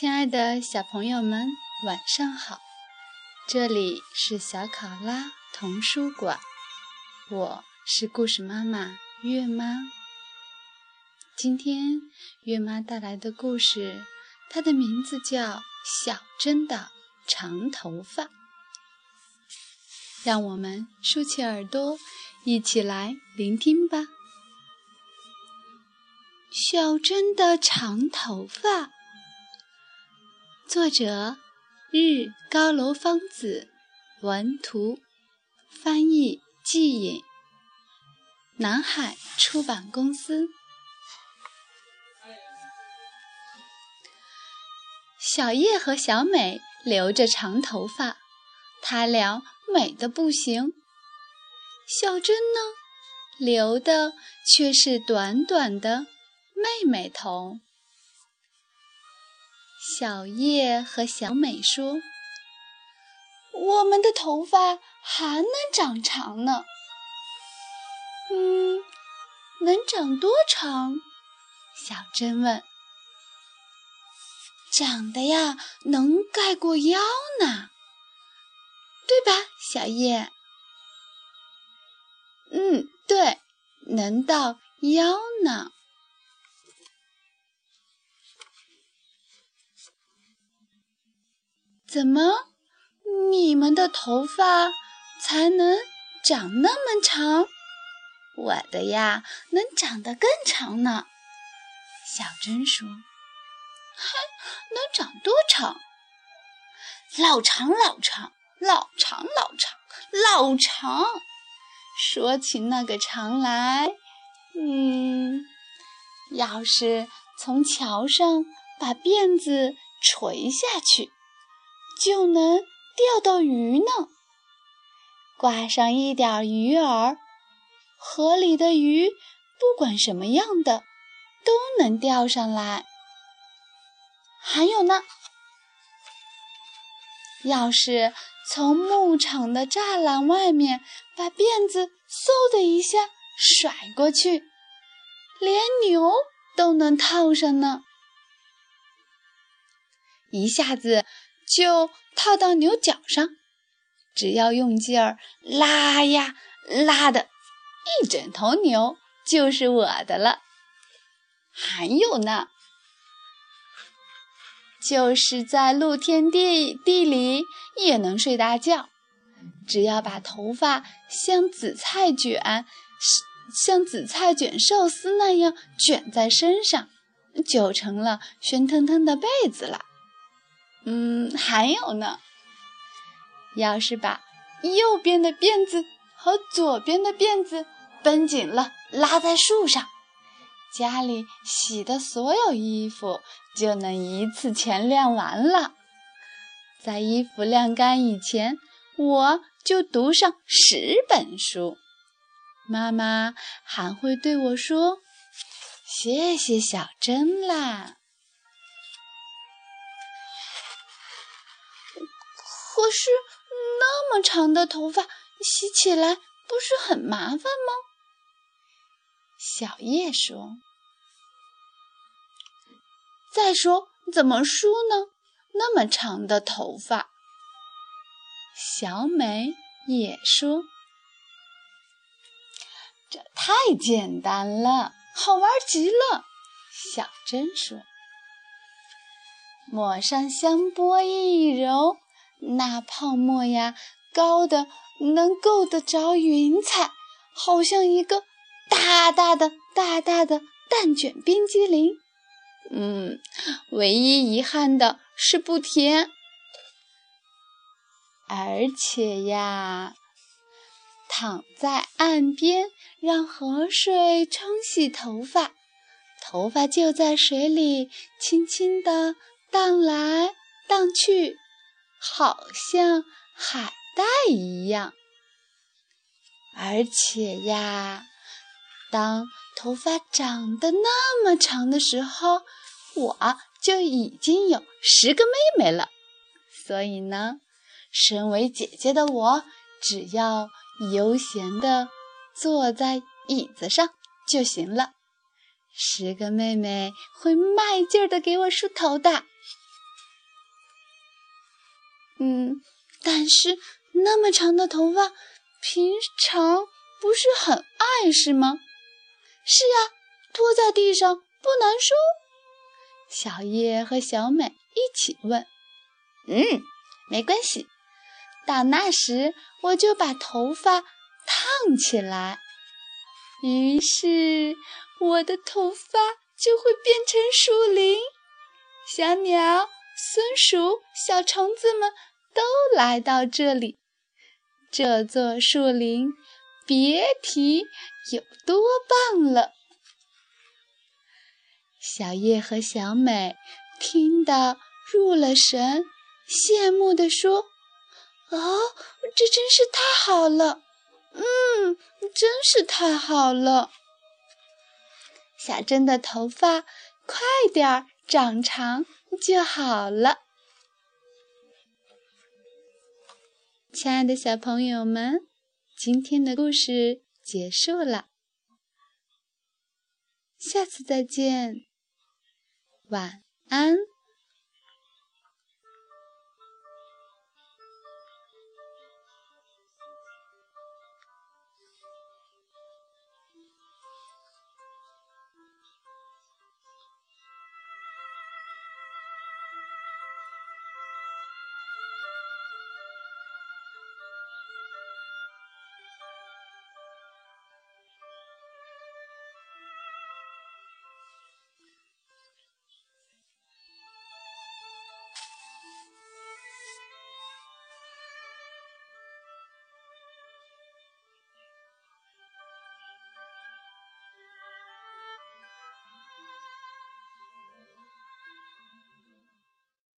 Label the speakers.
Speaker 1: 亲爱的小朋友们，晚上好！这里是小考拉童书馆，我是故事妈妈月妈。今天月妈带来的故事，它的名字叫《小珍的长头发》。让我们竖起耳朵，一起来聆听吧。小珍的长头发。作者：日高楼芳子，文图，翻译：季颖，南海出版公司。小叶和小美留着长头发，她俩美的不行。小珍呢，留的却是短短的妹妹头。小叶和小美说：“我们的头发还能长长呢。”“嗯，能长多长？”小珍问。“长的呀，能盖过腰呢，对吧，小叶？”“嗯，对，能到腰呢。”怎么，你们的头发才能长那么长？我的呀，能长得更长呢。小珍说：“还能长多长？老长老长，老长老长，老长。说起那个长来，嗯，要是从桥上把辫子垂下去。”就能钓到鱼呢。挂上一点鱼饵，河里的鱼不管什么样的都能钓上来。还有呢，要是从牧场的栅栏外面把辫子嗖的一下甩过去，连牛都能套上呢。一下子。就套到牛角上，只要用劲儿拉呀拉的，一整头牛就是我的了。还有呢，就是在露天地地里也能睡大觉，只要把头发像紫菜卷，像紫菜卷寿司那样卷在身上，就成了喧腾腾的被子了。嗯，还有呢。要是把右边的辫子和左边的辫子绷紧了，拉在树上，家里洗的所有衣服就能一次全晾完了。在衣服晾干以前，我就读上十本书。妈妈还会对我说：“谢谢小珍啦。”可是那么长的头发洗起来不是很麻烦吗？小叶说。再说怎么梳呢？那么长的头发。小美也说。这太简单了，好玩极了。小珍说。抹上香波一揉。那泡沫呀，高的能够得着云彩，好像一个大大的、大大的蛋卷冰激凌。嗯，唯一遗憾的是不甜，而且呀，躺在岸边让河水冲洗头发，头发就在水里轻轻地荡来荡去。好像海带一样，而且呀，当头发长得那么长的时候，我就已经有十个妹妹了。所以呢，身为姐姐的我，只要悠闲地坐在椅子上就行了。十个妹妹会卖劲儿的给我梳头的。嗯，但是那么长的头发，平常不是很碍事吗？是呀，拖在地上不难受。小叶和小美一起问：“嗯，没关系。到那时我就把头发烫起来，于是我的头发就会变成树林。小鸟、松鼠、小虫子们都来到这里，这座树林别提有多棒了。”小叶和小美听得入了神，羡慕地说：“哦，这真是太好了！嗯，真是太好了。小珍的头发快点儿长长就好了。”亲爱的小朋友们，今天的故事结束了，下次再见。晚安。